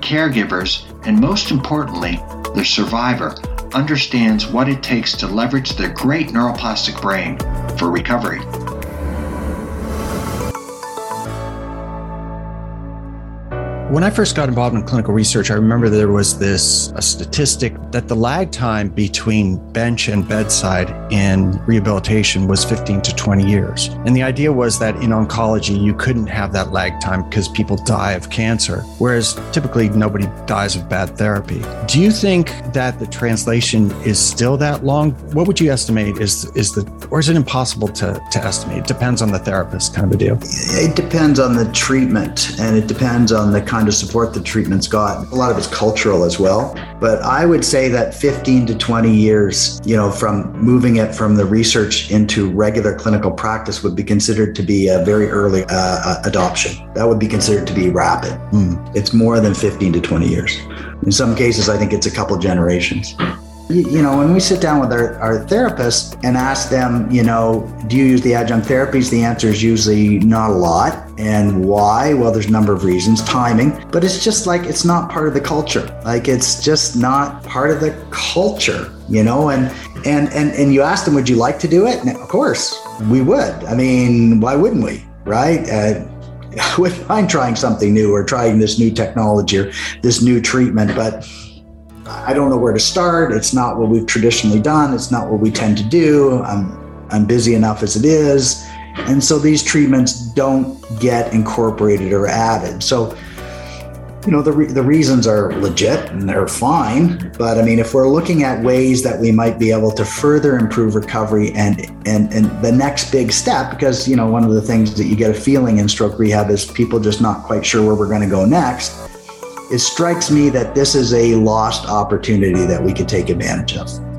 caregivers, and most importantly, the survivor understands what it takes to leverage their great neuroplastic brain for recovery. When I first got involved in clinical research, I remember there was this statistic that the lag time between bench and bedside in rehabilitation was 15 to 20 years. And the idea was that in oncology, you couldn't have that lag time because people die of cancer, whereas typically nobody dies of bad therapy. Do you think that the translation is still that long? What would you estimate is is the or is it impossible to, to estimate? It depends on the therapist kind of a deal. It depends on the treatment and it depends on the kind of support the treatment's got. A lot of it's cultural as well. But I would say that 15 to 20 years, you know, from moving it from the research into regular clinical practice would be considered to be a very early uh, uh adoption. That would be considered to be rapid. Mm. It's more than 15 to 20 years. In some cases, I think it's a couple generations you know, when we sit down with our, our therapists and ask them, you know, do you use the adjunct therapies? The answer is usually not a lot. And why? Well, there's a number of reasons, timing, but it's just like it's not part of the culture. Like it's just not part of the culture, you know, and and and and you ask them, would you like to do it? And of course, we would. I mean, why wouldn't we? Right? Uh, I wouldn't mind trying something new or trying this new technology or this new treatment, but I don't know where to start. It's not what we've traditionally done. It's not what we tend to do. I'm, I'm busy enough as it is. And so these treatments don't get incorporated or added. So, you know, the, re- the reasons are legit and they're fine. But I mean, if we're looking at ways that we might be able to further improve recovery and, and, and the next big step, because, you know, one of the things that you get a feeling in stroke rehab is people just not quite sure where we're going to go next it strikes me that this is a lost opportunity that we could take advantage of.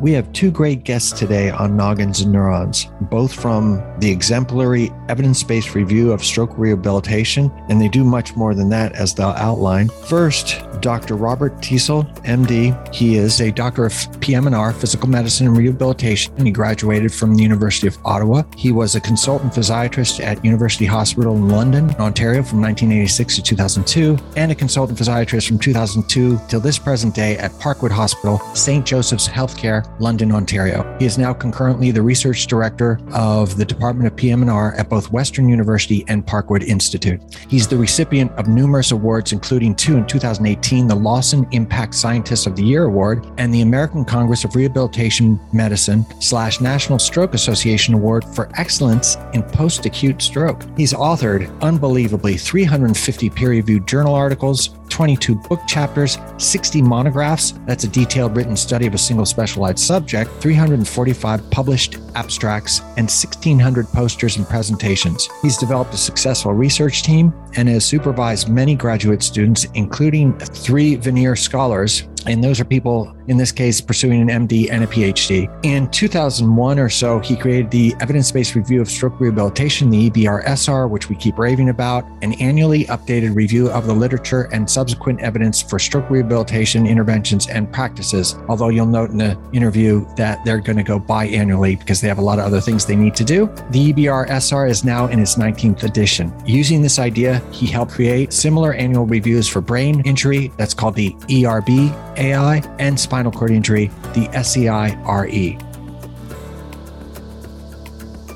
We have two great guests today on Noggins and Neurons, both from the exemplary evidence based review of stroke rehabilitation, and they do much more than that, as they'll outline. First, Dr. Robert Teasell, MD. He is a doctor of PM&R, physical medicine and rehabilitation, he graduated from the University of Ottawa. He was a consultant physiatrist at University Hospital in London, Ontario from 1986 to 2002, and a consultant physiatrist from 2002 till this present day at Parkwood Hospital, St. Joseph's Healthcare London, Ontario. He is now concurrently the research director of the Department of PM&R at both Western University and Parkwood Institute. He's the recipient of numerous awards, including two in 2018, the Lawson Impact Scientist of the Year Award and the American Congress of Rehabilitation Medicine slash National Stroke Association Award for Excellence in Post-Acute Stroke. He's authored, unbelievably, 350 peer-reviewed journal articles, 22 book chapters, 60 monographs, that's a detailed written study of a single specialized subject, 345 published abstracts, and 1,600 posters and presentations. He's developed a successful research team and has supervised many graduate students, including three Vanier scholars and those are people in this case, pursuing an MD and a PhD. In 2001 or so, he created the Evidence Based Review of Stroke Rehabilitation, the EBR-SR, which we keep raving about, an annually updated review of the literature and subsequent evidence for stroke rehabilitation interventions and practices. Although you'll note in the interview that they're going to go biannually because they have a lot of other things they need to do. The EBR-SR is now in its 19th edition. Using this idea, he helped create similar annual reviews for brain injury, that's called the ERB AI, and spinal cord injury, the SCIRE.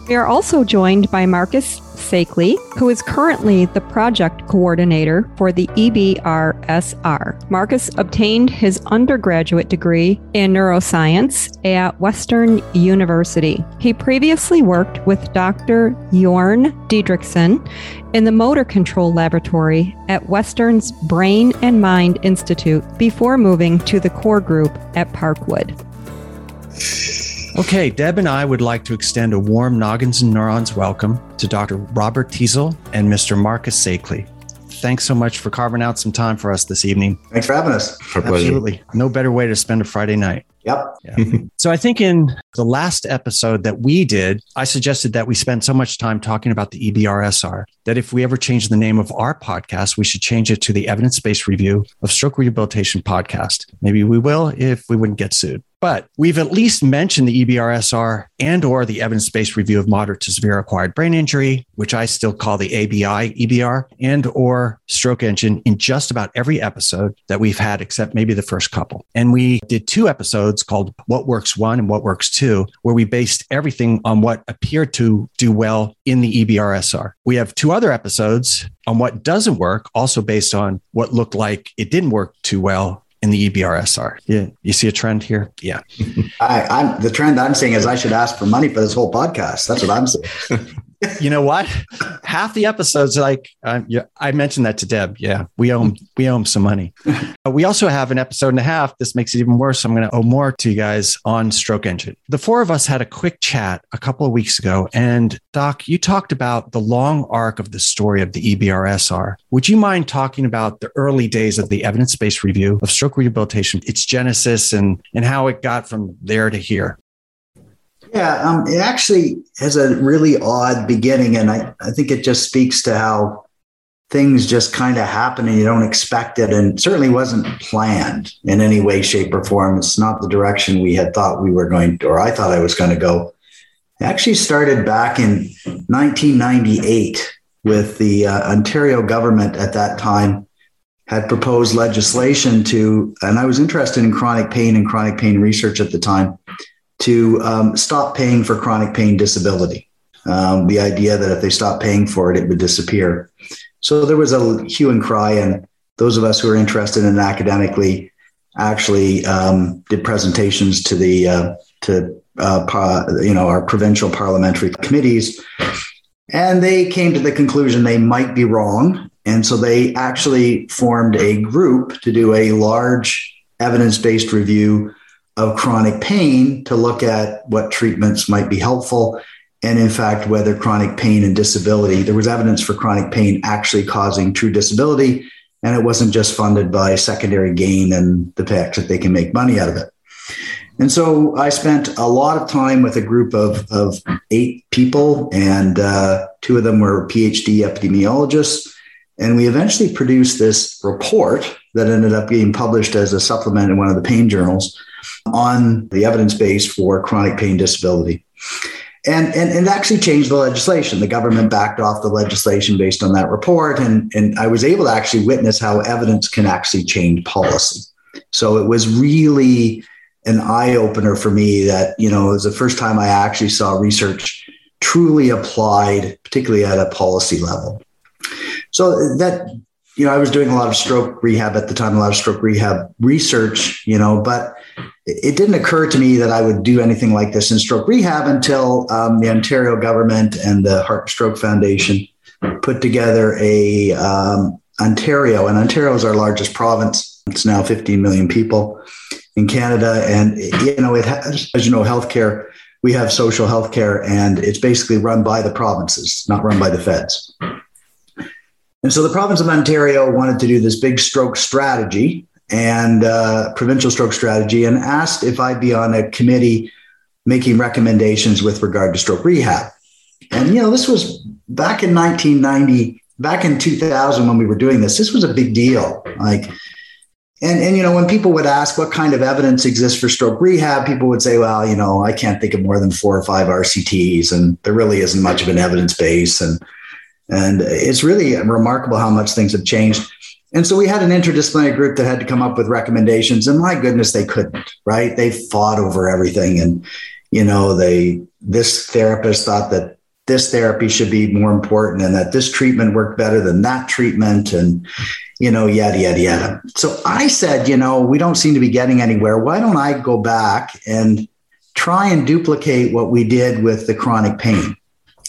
We are also joined by Marcus Saikaley, who is currently the project coordinator for the EBRSR. Marcus obtained his undergraduate degree in neuroscience at Western University. He previously worked with Dr. Jorn Diedrichsen in the motor control laboratory at Western's Brain and Mind Institute before moving to the core group at Parkwood. Okay, Deb and I would like to extend a warm Noggins and Neurons welcome to Dr. Robert Teasell and Mr. Marcus Saikaley. Thanks so much for carving out some time for us this evening. Thanks for having us. For pleasure. Absolutely. No better way to spend a Friday night. Yep. Yeah. so I think in the last episode that we did, I suggested that we spend so much time talking about the EBRSR that if we ever change the name of our podcast, we should change it to the Evidence Based Review of Stroke Rehabilitation Podcast. Maybe we will if we wouldn't get sued. But we've at least mentioned the EBRSR and or the evidence-based review of moderate to severe acquired brain injury, which I still call the ABI EBR, and or stroke engine in just about every episode that we've had, except maybe the first couple. And we did two episodes called What Works One and What Works Two, where we based everything on what appeared to do well in the EBRSR. We have two other episodes on what doesn't work, also based on what looked like it didn't work too well in the EBRSR. Yeah, you see a trend here? Yeah. I, I'm the trend I'm seeing is I should ask for money for this whole podcast. That's what I'm saying. You know what? Half the episodes, like um, yeah, I mentioned that to Deb. Yeah, we owe we owe 'em some money. We also have an episode and a half. This makes it even worse. I'm going to owe more to you guys on Stroke Engine. The four of us had a quick chat a couple of weeks ago, and Doc, you talked about the long arc of the story of the EBRSR. Would you mind talking about the early days of the evidence-based review of stroke rehabilitation, its genesis, and and how it got from there to here? Yeah, um, it actually has a really odd beginning, and I, I think it just speaks to how things just kind of happen and you don't expect it, and certainly wasn't planned in any way, shape, or form. It's not the direction we had thought we were going, or I thought I was going to go. It actually started back in 1998 with the uh, Ontario government at that time had proposed legislation to, and I was interested in chronic pain and chronic pain research at the time to um, stop paying for chronic pain disability. Um, the idea that if they stopped paying for it, it would disappear. So there was a hue and cry, and those of us who are interested in academically actually um, did presentations to the uh, to uh, you know our provincial parliamentary committees, and they came to the conclusion they might be wrong, and so they actually formed a group to do a large evidence based review of chronic pain to look at what treatments might be helpful. And in fact whether chronic pain and disability there was evidence for chronic pain actually causing true disability and it wasn't just funded by secondary gain and the fact that they can make money out of it. And so i spent a lot of time with a group of, of eight people and uh, two of them were phd epidemiologists. And we eventually produced this report that ended up being published as a supplement in one of the pain journals on the evidence base for chronic pain disability. And, and, and actually changed the legislation. The government backed off the legislation based on that report. And, and I was able to actually witness how evidence can actually change policy. So it was really an eye opener for me that, you know, it was the first time I actually saw research truly applied, particularly at a policy level. So that you know, I was doing a lot of stroke rehab at the time, a lot of stroke rehab research, you know, but it didn't occur to me that I would do anything like this in stroke rehab until um, the Ontario government and the Heart and Stroke Foundation put together a um, Ontario, and Ontario is our largest province. It's now 15 million people in Canada, and you know, it has, as you know, healthcare. We have social healthcare, and it's basically run by the provinces, not run by the feds. And so the province of Ontario wanted to do this big stroke strategy. and uh, provincial stroke strategy and asked if I'd be on a committee making recommendations with regard to stroke rehab. And, you know, this was back in 1990, back in 2000 when we were doing this, this was a big deal. Like, and, and you know when people would ask what kind of evidence exists for stroke rehab people would say well you know i can't think of more than four or five rcts and there really isn't much of an evidence base and and it's really remarkable how much things have changed and so we had an interdisciplinary group that had to come up with recommendations and my goodness they couldn't right they fought over everything and you know they this therapist thought that this therapy should be more important and that this treatment worked better than that treatment and you know, yada, yada, yada. So I said, you know, we don't seem to be getting anywhere. Why don't I go back and try and duplicate what we did with the chronic pain?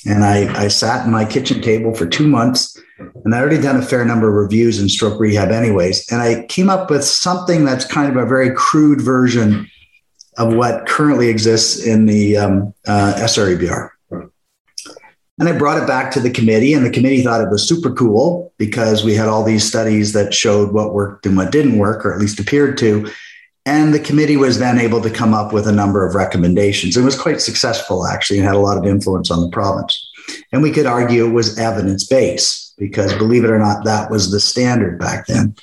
And I, I sat in my kitchen table for two months and I already done a fair number of reviews in stroke rehab, anyways. And I came up with something that's kind of a very crude version of what currently exists in the um, uh, SREBR. And I brought it back to the committee, and the committee thought it was super cool because we had all these studies that showed what worked and what didn't work, or at least appeared to. And the committee was then able to come up with a number of recommendations. It was quite successful, actually, and had a lot of influence on the province. And we could argue it was evidence based because, believe it or not, that was the standard back then.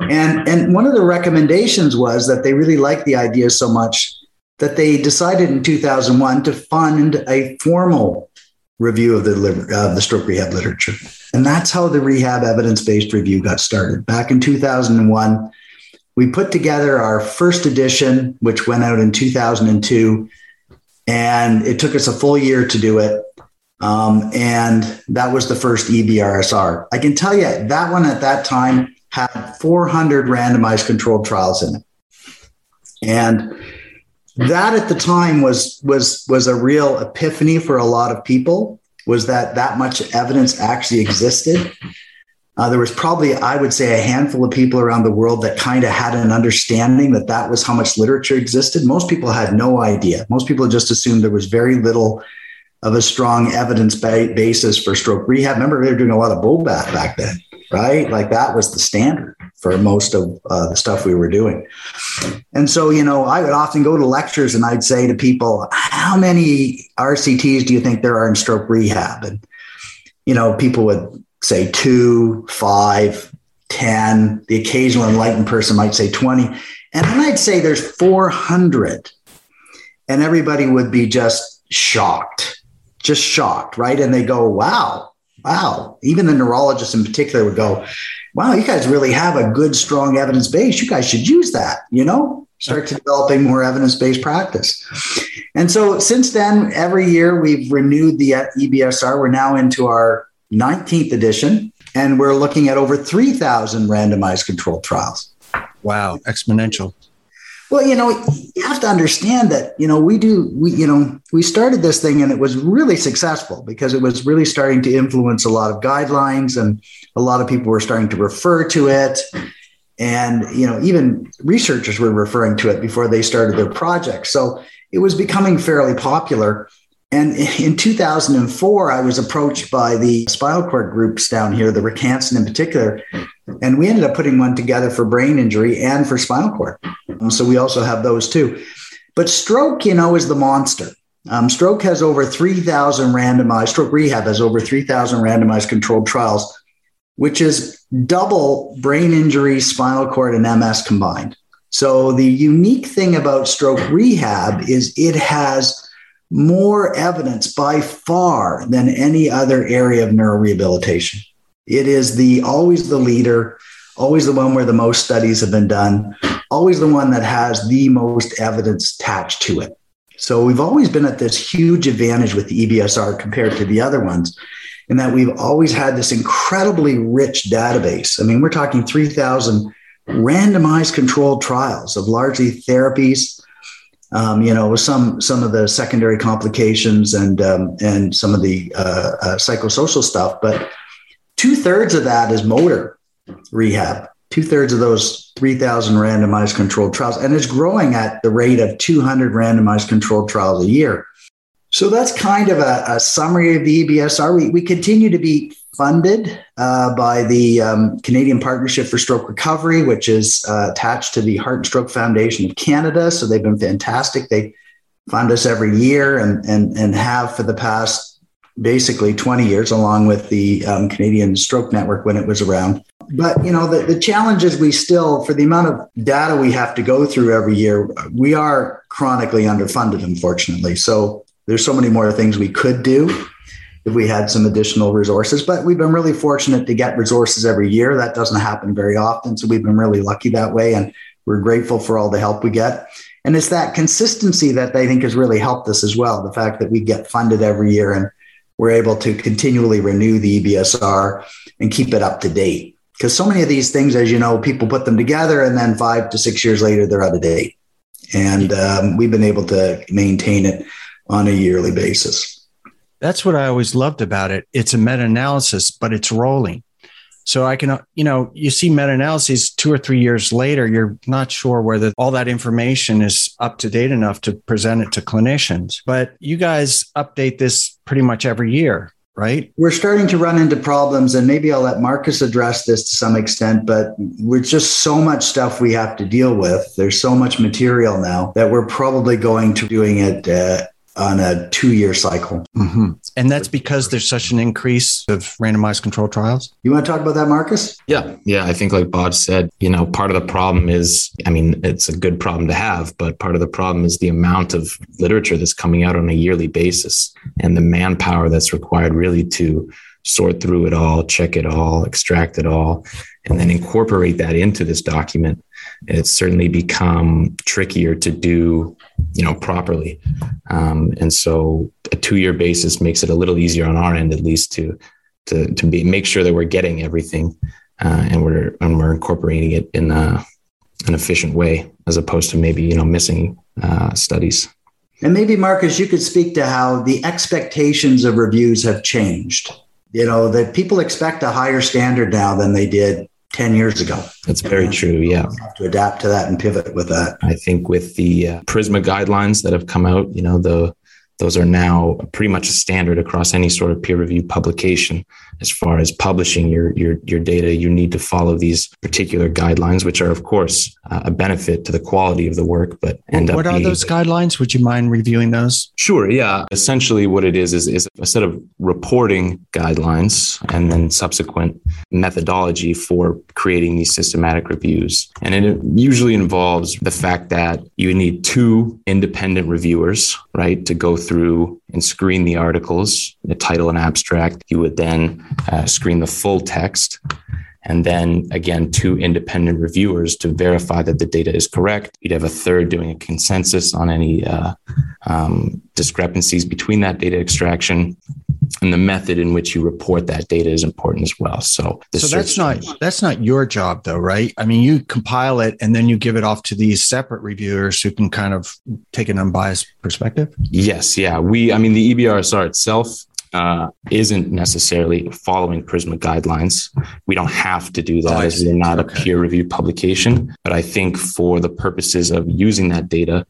And, and one of the recommendations was that they really liked the idea so much that they decided in 2001 to fund a formal review of the uh, the stroke rehab literature, and that's how the rehab evidence based review got started back in 2001. We put together our first edition, which went out in 2002, and it took us a full year to do it. Um, and that was the first EBRSR. I can tell you that one at that time had 400 randomized controlled trials in it, and that at the time was was was a real epiphany for a lot of people was that that much evidence actually existed uh, there was probably i would say a handful of people around the world that kind of had an understanding that that was how much literature existed most people had no idea most people just assumed there was very little of a strong evidence basis for stroke rehab remember they were doing a lot of Bobath back then right like that was the standard for most of uh, the stuff we were doing. And so, you know, I would often go to lectures and I'd say to people, How many RCTs do you think there are in stroke rehab? And, you know, people would say two, five, 10. The occasional enlightened person might say 20. And then I'd say there's 400. And everybody would be just shocked, just shocked, right? And they go, Wow, wow. Even the neurologists in particular would go, wow, you guys really have a good, strong evidence base. You guys should use that, you know, start to developing more evidence based practice. And so since then, every year we've renewed the EBSR. We're now into our 19th edition, and we're looking at over 3,000 randomized controlled trials. Wow, exponential. Well, you know, you have to understand that, you know, we do, we, you know, we started this thing and it was really successful because it was really starting to influence a lot of guidelines and a lot of people were starting to refer to it. And, you know, even researchers were referring to it before they started their project. So it was becoming fairly popular. And in 2004, I was approached by the spinal cord groups down here, the Rick Hansen in particular, and we ended up putting one together for brain injury and for spinal cord. Um, so we also have those too. But stroke, you know, is the monster. Um, stroke has over 3,000 randomized, stroke rehab has over 3,000 randomized controlled trials, which is double brain injury, spinal cord, and MS combined. So the unique thing about stroke rehab is it has more evidence by far than any other area of neurorehabilitation. It is the always the leader, always the one where the most studies have been done, always the one that has the most evidence attached to it. So we've always been at this huge advantage with the EBSR compared to the other ones in that we've always had this incredibly rich database. I mean, we're talking 3,000 randomized controlled trials of largely therapies, um, you know, some some of the secondary complications and um, and some of the uh, uh, psychosocial stuff. But two thirds of that is motor rehab. Two thirds of those 3,000 randomized controlled trials, and it's growing at the rate of 200 randomized controlled trials a year. So that's kind of a, a summary of the EBSR. We, we continue to be funded uh, by the um, Canadian Partnership for Stroke Recovery, which is uh, attached to the Heart and Stroke Foundation of Canada. So they've been fantastic. They fund us every year and, and, and have for the past basically 20 years, along with the um, Canadian Stroke Network when it was around. But you know, the, the challenge is we still, for the amount of data we have to go through every year, we are chronically underfunded, unfortunately. So there's so many more things we could do if we had some additional resources. But we've been really fortunate to get resources every year. That doesn't happen very often. So we've been really lucky that way. And we're grateful for all the help we get. And it's that consistency that I think has really helped us as well. The fact that we get funded every year and we're able to continually renew the EBSR and keep it up to date. Because so many of these things, as you know, people put them together and then five to six years later, they're out of date. And um, we've been able to maintain it on a yearly basis. That's what I always loved about it. It's a meta analysis, but it's rolling. So I can, you know, you see meta analyses two or three years later, you're not sure whether all that information is up to date enough to present it to clinicians. But you guys update this pretty much every year, right? We're starting to run into problems, and maybe I'll let Marcus address this to some extent, but we're just so much stuff we have to deal with. There's so much material now that we're probably going to doing it uh, on a two year cycle. Mm-hmm. And that's because there's such an increase of randomized control trials. You want to talk about that, Marcus? Yeah. Yeah. I think, like Bob said, you know, part of the problem is, I mean, it's a good problem to have, but part of the problem is the amount of literature that's coming out on a yearly basis and the manpower that's required really to sort through it all, check it all, extract it all, and then incorporate that into this document. It's certainly become trickier to do you know properly. Um, and so a two year basis makes it a little easier on our end at least to to to be make sure that we're getting everything uh, and we're and we're incorporating it in a, an efficient way as opposed to maybe you know missing uh, studies. And maybe marcus you could speak to how the expectations of reviews have changed. You know that people expect a higher standard now than they did 10 years ago. That's very true. Yeah. to adapt to that and pivot with that. I think with the uh, Prisma guidelines that have come out, you know, the those are now pretty much a standard across any sort of peer reviewed publication. As far as publishing your, your, your data, you need to follow these particular guidelines, which are, of course, uh, a benefit to the quality of the work. But end what are being, those guidelines? Would you mind reviewing those? Sure. Yeah. Essentially, what it is is, is a set of reporting guidelines and then subsequent methodology for creating these systematic reviews. And it usually involves the fact that you need two independent reviewers, right, to go through and screen the articles, the title and abstract. You would then uh, screen the full text. And then again, two independent reviewers to verify that the data is correct. You'd have a third doing a consensus on any uh, um, discrepancies between that data extraction and the method in which you report that data is important as well. So, so that's not that's not your job though, right? I mean, you compile it and then you give it off to these separate reviewers who can kind of take an unbiased perspective. Yes, yeah. We, I mean, the EBRSR itself uh, isn't necessarily following Prisma guidelines. We don't have to do that oh, as we're not okay. a peer reviewed publication. But I think for the purposes of using that data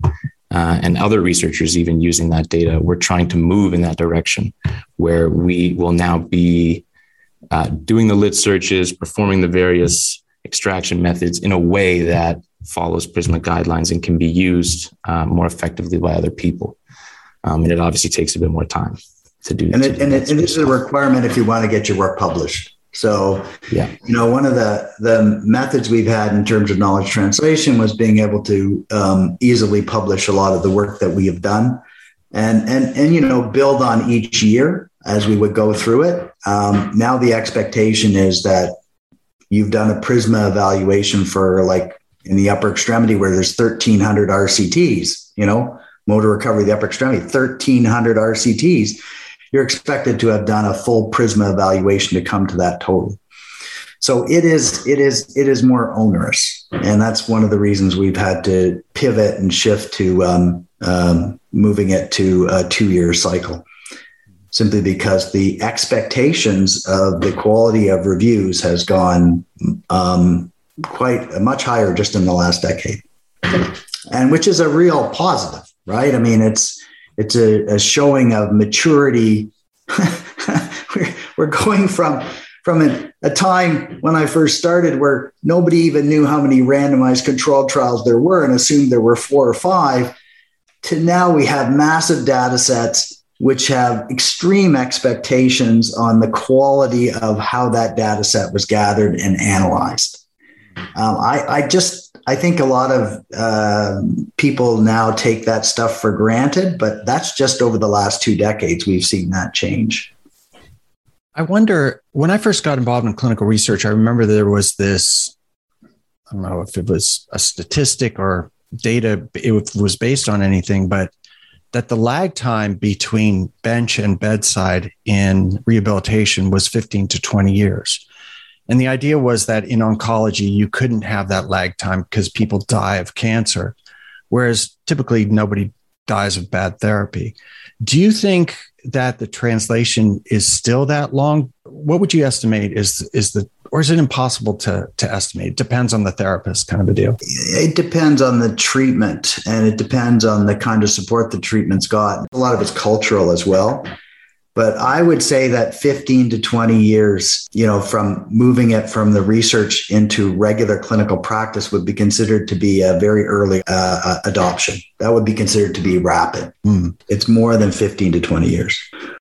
uh, and other researchers even using that data, we're trying to move in that direction where we will now be uh, doing the lit searches, performing the various extraction methods in a way that follows Prisma guidelines and can be used uh, more effectively by other people. Um, and it obviously takes a bit more time to do. And, it, and, it, and this is a requirement if you want to get your work published. So, yeah, you know, one of the the methods we've had in terms of knowledge translation was being able to um, easily publish a lot of the work that we have done, and and and you know, build on each year as we would go through it. Um, now the expectation is that you've done a Prisma evaluation for like in the upper extremity where there's 1,300 RCTs. You know, motor recovery, the upper extremity, 1,300 RCTs you're expected to have done a full Prisma evaluation to come to that total. So it is it is it is more onerous, and that's one of the reasons we've had to pivot and shift to um, um, moving it to a two year cycle. Simply because the expectations of the quality of reviews has gone um, quite much higher just in the last decade, and which is a real positive, right? I mean, it's it's a, a showing of maturity we're, we're going from from a, a, time when I first started where nobody even knew how many randomized controlled trials there were and assumed there were four or five, to now we have massive data sets which have extreme expectations on the quality of how that data set was gathered and analyzed. Um, I, I, just I think a lot of uh, people now take that stuff for granted, but that's just over the last two decades we've seen that change. I wonder when I first got involved in clinical research, I remember there was this, I don't know if it was a statistic or data, it was based on anything, but that the lag time between bench and bedside in rehabilitation was 15 to 20 years. And the idea was that in oncology, you couldn't have that lag time because people die of cancer, whereas typically nobody dies of bad therapy. Do you think that the translation is still that long? What would you estimate is is the or is it impossible to to estimate? It depends on the therapist, kind of a deal. It depends on the treatment, and it depends on the kind of support the treatment's got. A lot of it's cultural as well. But I would say that 15 to 20 years, you know, from moving it from the research into regular clinical practice would be considered to be a very early uh, uh adoption. That would be considered to be rapid. Mm. It's more than 15 to 20 years.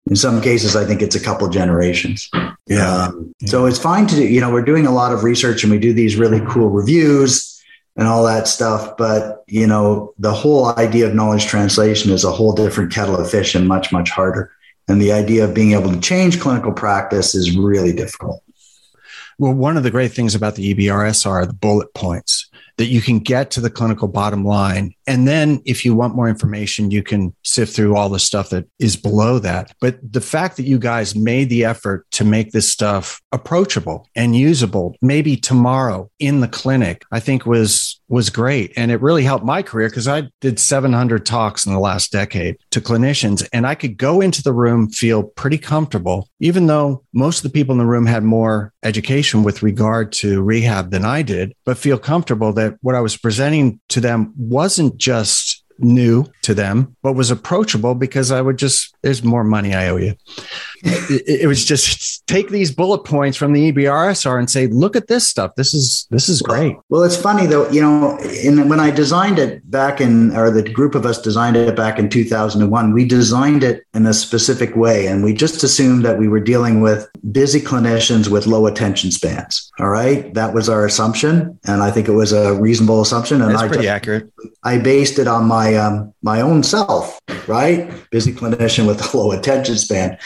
In some cases, I think it's a couple generations. Yeah. Um, yeah. So it's fine to do, you know, we're doing a lot of research and we do these really cool reviews and all that stuff. But, you know, the whole idea of knowledge translation is a whole different kettle of fish and much, much harder. And the idea of being able to change clinical practice is really difficult. Well, one of the great things about the EBRSR the bullet points that you can get to the clinical bottom line. And then if you want more information, you can sift through all the stuff that is below that. But the fact that you guys made the effort to make this stuff approachable and usable, maybe tomorrow in the clinic, I think was was great. And it really helped my career because I did 700 talks in the last decade to clinicians. And I could go into the room, feel pretty comfortable, even though most of the people in the room had more education with regard to rehab than I did, but feel comfortable that what I was presenting to them wasn't just new to them, but was approachable because I would just, there's more money I owe you. it, it, was just take these bullet points from the EBRSR and say, look at this stuff. This is, this is great. Well, it's funny though, you know, in, when I designed it back in, or the group of us designed it back in 2001, we designed it in a specific way. And we just assumed that we were dealing with busy clinicians with low attention spans. All right. That was our assumption. And I think it was a reasonable assumption. And That's I pretty just, accurate. I based it on my, um, my own self, right? Busy clinician with a low attention span.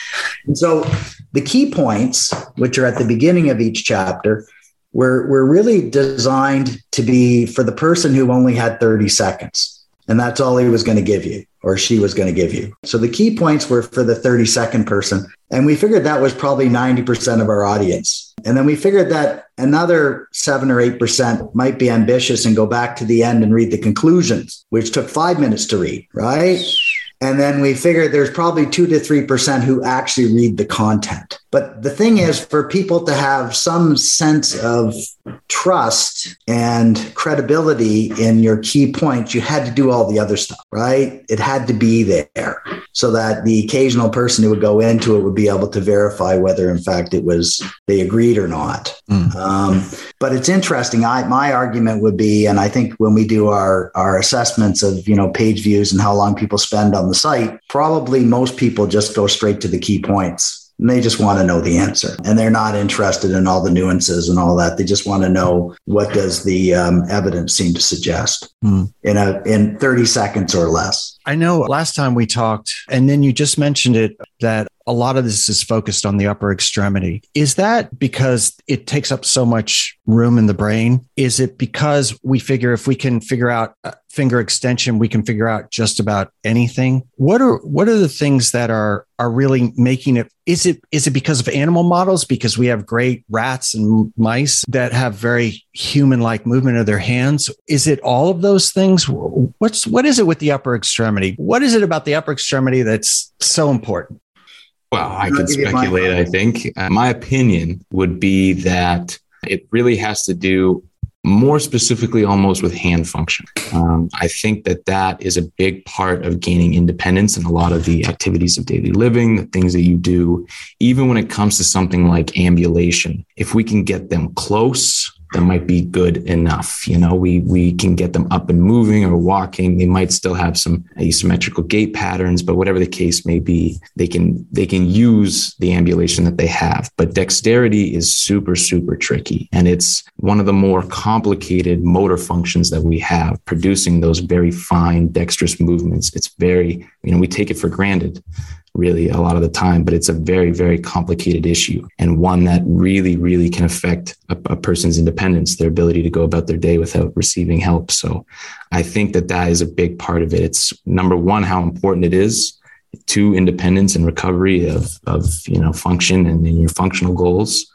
And so the key points, which are at the beginning of each chapter, were, were really designed to be for the person who only had 30 seconds. And that's all he was going to give you or she was going to give you. So the key points were for the 30 second person. And we figured that was probably 90% of our audience. And then we figured that another seven or 8% might be ambitious and go back to the end and read the conclusions, which took five minutes to read, right? And then we figured there's probably two to 3% who actually read the content. But the thing is, for people to have some sense of trust and credibility in your key points, you had to do all the other stuff, right? It had to be there so that the occasional person who would go into it would be able to verify whether, in fact, it was they agreed or not. Mm. Um, but it's interesting. I, my argument would be, and I think when we do our, our assessments of you know page views and how long people spend on the site, probably most people just go straight to the key points. And they just want to know the answer. And they're not interested in all the nuances and all that. They just want to know what does the um, evidence seem to suggest hmm. in a in 30 seconds or less i know last time we talked and then you just mentioned it that a lot of this is focused on the upper extremity. Is that because it takes up so much room in the brain? Is it because we figure if we can figure out uh, finger extension, we can figure out just about anything? What are what are the things that are are really making it is it is it because of animal models because we have great rats and mice that have very human like movement of their hands is it all of those things what's what is it with the upper extremity what is it about the upper extremity that's so important well, I can speculate, I think. Uh, my opinion would be that it really has to do more specifically almost with hand function. Um, I think that that is a big part of gaining independence in a lot of the activities of daily living, the things that you do, even when it comes to something like ambulation. If we can get them close, that might be good enough. You know, we we can get them up and moving or walking. They might still have some asymmetrical gait patterns, but whatever the case may be, they can they can use the ambulation that they have. But dexterity is super super tricky, and it's one of the more complicated motor functions that we have, producing those very fine dexterous movements. It's very you know we take it for granted really a lot of the time, but it's a very, very complicated issue and one that really, really can affect a, a, person's independence, their ability to go about their day without receiving help. So I think that that is a big part of it. It's number one, how important it is to independence and recovery of, of you know, function and, and your functional goals.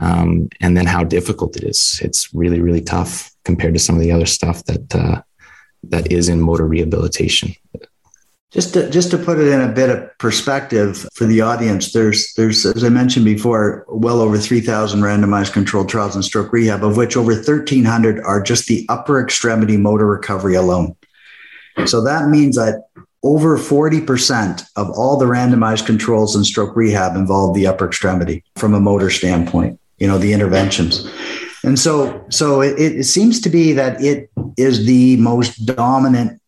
Um, and then how difficult it is. It's really, really tough compared to some of the other stuff that, uh, that is in motor rehabilitation. Just to, just to put it in a bit of perspective for the audience, there's there's as I mentioned before, well over 3,000 randomized controlled trials in stroke rehab, of which over 1,300 are just the upper extremity motor recovery alone. So that means that over 40% of all the randomized controls in stroke rehab involve the upper extremity from a motor standpoint, you know, the interventions. And so, so it, it seems to be that it is the most dominant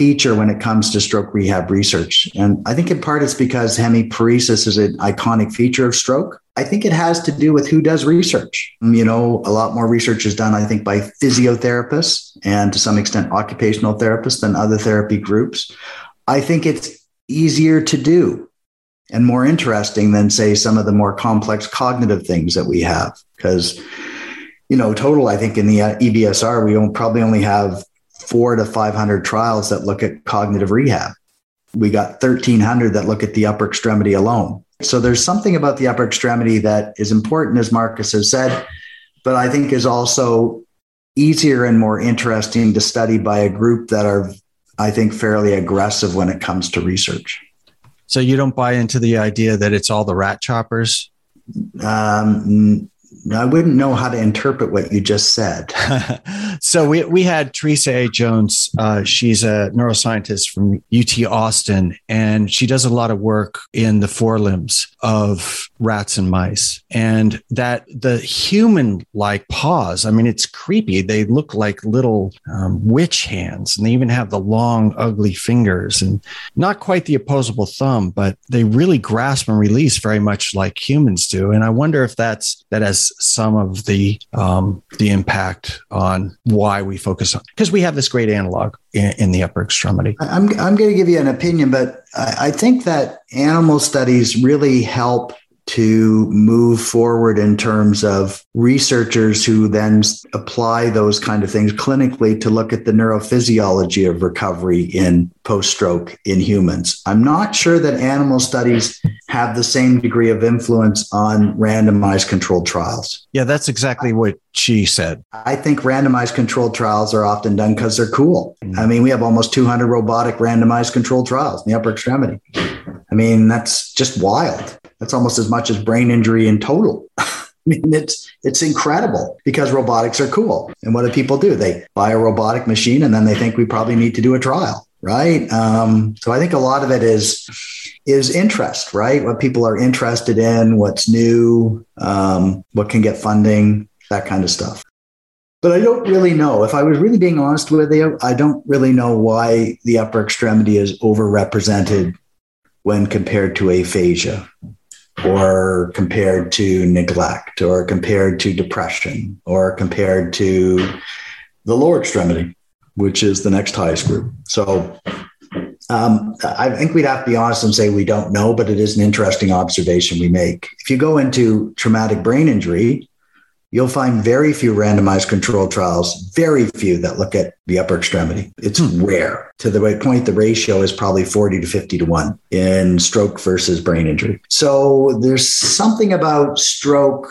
feature when it comes to stroke rehab research. And I think in part it's because hemiparesis is an iconic feature of stroke. I think it has to do with who does research. Um, you know, a lot more research is done, I think, by physiotherapists and to some extent occupational therapists than other therapy groups. I think it's easier to do and more interesting than, say, some of the more complex cognitive things that we have. Because, you know, total, I think in the EBSR, we probably only have four to 500 trials that look at cognitive rehab. We got 1,300 that look at the upper extremity alone. So there's something about the upper extremity that is important, as Marcus has said, but I think is also easier and more interesting to study by a group that are, I think, fairly aggressive when it comes to research. So you don't buy into the idea that it's all the rat choppers? Um, I wouldn't know how to interpret what you just said. so we, we had Teresa A. Jones. Uh, she's a neuroscientist from UT Austin, and she does a lot of work in the forelimbs of rats and mice. And that the human like paws, I mean, it's creepy. They look like little um, witch hands, and they even have the long, ugly fingers, and not quite the opposable thumb, but they really grasp and release very much like humans do. And I wonder if that's that some of the um, the impact on why we focus on because we have this great analog in, in, the upper extremity. I'm I'm going to give you an opinion, but I, I think that animal studies really help to move forward in terms of researchers who then apply those kind of things clinically to look at the neurophysiology of recovery in post stroke in humans. I'm not sure that animal studies have the same degree of influence on randomized controlled trials. Yeah, that's exactly what she said. I think randomized controlled trials are often done because they're cool. Mm-hmm. I mean, we have almost 200 robotic randomized controlled trials in the upper extremity. I mean, that's just wild. That's almost as much as brain injury in total. I mean, it's it's incredible because robotics are cool. And what do people do? They buy a robotic machine and then they think we probably need to do a trial, right? Um, so I think a lot of it is is interest, right? What people are interested in, what's new, um, what can get funding, that kind of stuff. But I don't really know. If I was really being honest with you, I don't really know why the upper extremity is overrepresented when compared to aphasia or compared to neglect or compared to depression or compared to the lower extremity, which is the next highest group. So um, I think we'd have to be honest and say we don't know, but it is an interesting observation we make. If you go into traumatic brain injury, you'll find very few randomized controlled trials, very few that look at the upper extremity. It's hmm. rare. To the point, the ratio is probably 40 to 50 to 1 in stroke versus brain injury. So there's something about stroke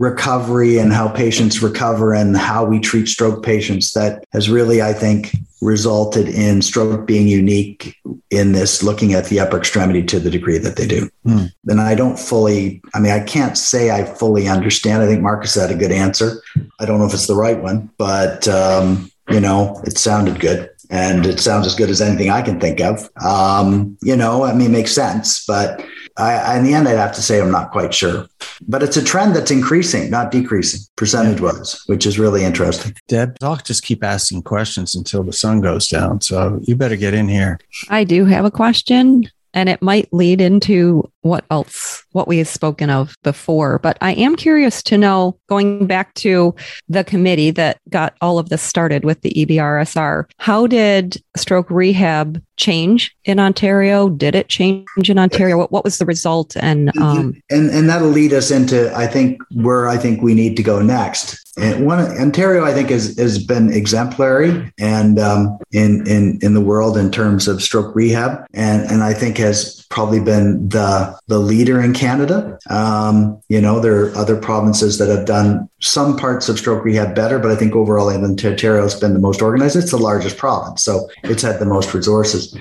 recovery and how patients recover and how we treat stroke patients that has really, I think, resulted in stroke being unique in this looking at the upper extremity to the degree that they do. Hmm. And I don't fully, I mean, I can't say I fully understand. I think Marcus had a good answer. I don't know if it's the right one, but, um, you know, it sounded good and it sounds as good as anything I can think of. Um, you know, I mean, it makes sense, but I, in the end, I'd have to say I'm not quite sure. But it's a trend that's increasing, not decreasing, percentage wise, which is really interesting. Deb, I'll just keep asking questions until the sun goes down. So you better get in here. I do have a question and it might lead into what else what we have spoken of before but i am curious to know going back to the committee that got all of this started with the ebrsr how did stroke rehab change in ontario? Did it change in ontario? What, what was the result? And um, and and that'll lead us into i think where i think we need to go next. And one Ontario, I think, has has been exemplary and um, in in in the world in terms of stroke rehab, and and I think has probably been the the leader in Canada. Um, you know, there are other provinces that have done some parts of stroke rehab better, but I think overall, in Ontario has been the most organized. It's the largest province, so it's had the most resources.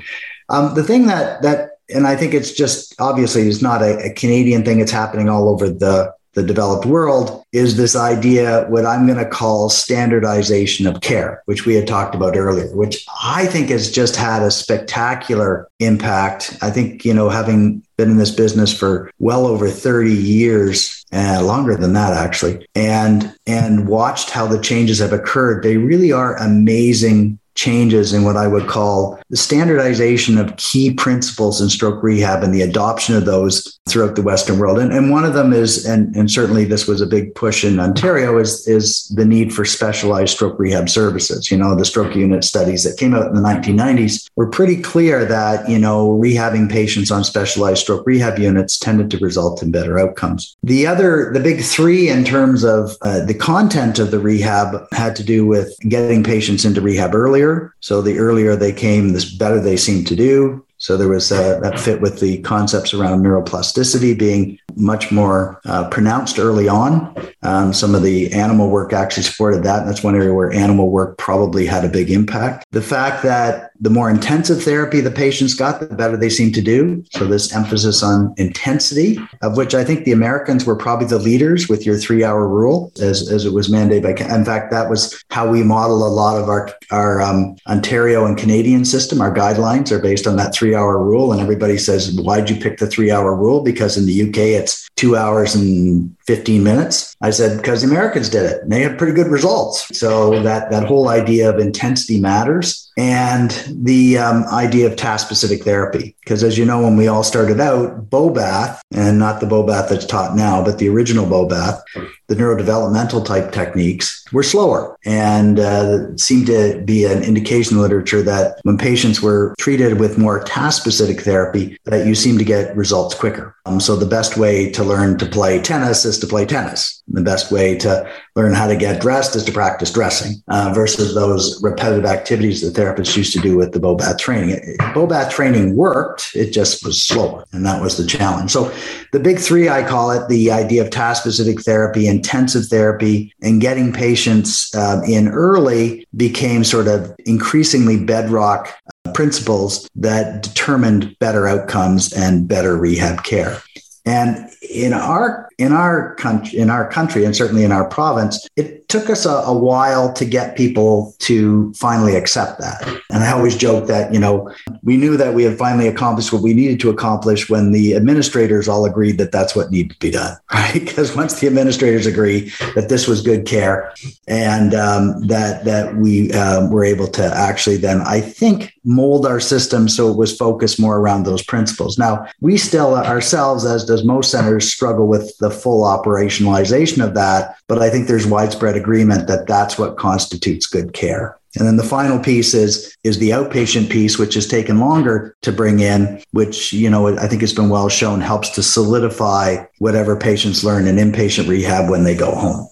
Um, the thing that that and I think it's just obviously it's not a, a Canadian thing. It's happening all over the the developed world is this idea, what I'm going to call standardization of care, which we had talked about earlier, which I think has just had a spectacular impact. I think, you know, having been in this business for well over 30 years, uh, longer than that actually, and and watched how the changes have occurred, they really are amazing changes in what I would call the standardization of key principles in stroke rehab and the adoption of those throughout the Western world. And, and one of them is, and, and certainly this was a big push in Ontario, is, is the need for specialized stroke rehab services. You know, the stroke unit studies that came out in the 1990s were pretty clear that, you know, rehabbing patients on specialized stroke rehab units tended to result in better outcomes. The other, the big three in terms of uh, the content of the rehab had to do with getting patients into rehab earlier earlier. So the earlier they came, the better they seemed to do. So there was uh, that fit with the concepts around neuroplasticity being much more uh, pronounced early on. Um, some of the animal work actually supported that. And that's one area where animal work probably had a big impact. The fact that the more intensive therapy the patients got, the better they seemed to do. So this emphasis on intensity, of which I think the Americans were probably the leaders with your three hour rule as, as it was mandated by, in fact, that was how we model a lot of our, our um, Ontario and Canadian system. Our guidelines are based on that three hour rule. And everybody says, why'd you pick the three hour rule? Because in the UK, it's two hours and 15 minutes. I said, because the Americans did it and they had pretty good results. So that, that whole idea of intensity matters and the um, idea of task specific therapy. Because as you know, when we all started out, Bobath, and not the Bobath that's taught now, but the original Bobath, the neurodevelopmental type techniques were slower and uh, seemed to be an indication in literature that when patients were treated with more task specific therapy, that you seem to get results quicker. Um, so the best way to learn to play tennis is to play tennis. The best way to learn how to get dressed is to practice dressing uh, versus those repetitive activities that therapists used to do with the Bobath training. Bobath training worked, it just was slower. And that was the challenge. So the big three, I call it the idea of task specific therapy, intensive therapy, and getting patients uh, in early became sort of increasingly bedrock uh, principles that determined better outcomes and better rehab care. And in our in our country in our country and certainly in our province, it took us a, a, while to get people to finally accept that. And I always joke that, you know, we knew that we had finally accomplished what we needed to accomplish when the administrators all agreed that that's what needed to be done, right? Because once the administrators agree that this was good care and um, that that we um, were able to actually then, I think, mold our system so it was focused more around those principles. Now, we still ourselves, as does most centers, struggle with the full operationalization of that, but I think there's widespread agreement that that's what constitutes good care. And then the final piece is is the outpatient piece, which has taken longer to bring in, which you know I think has been well shown helps to solidify whatever patients learn in inpatient rehab when they go home.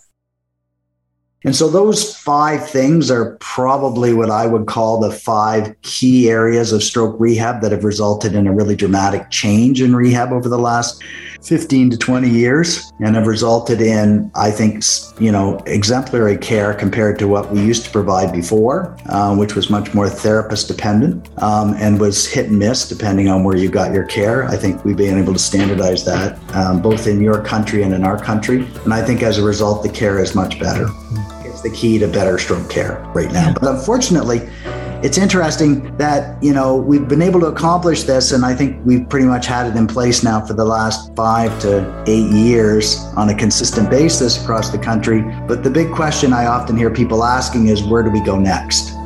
And so those five things are probably what I would call the five key areas of stroke rehab that have resulted in a really dramatic change in rehab over the last 15 to 20 years and have resulted in, I think, you know, exemplary care compared to what we used to provide before, uh, which was much more therapist dependent um, and was hit and miss depending on where you got your care. I think we've been able to standardize that um, both in your country and in our country. And I think as a result, the care is much better. The key to better stroke care right now. But unfortunately, it's interesting that you know we've been able to accomplish this and i think we've pretty much had it in place now for the last five to eight years on a consistent basis across the country but the big question i often hear people asking is where do we go next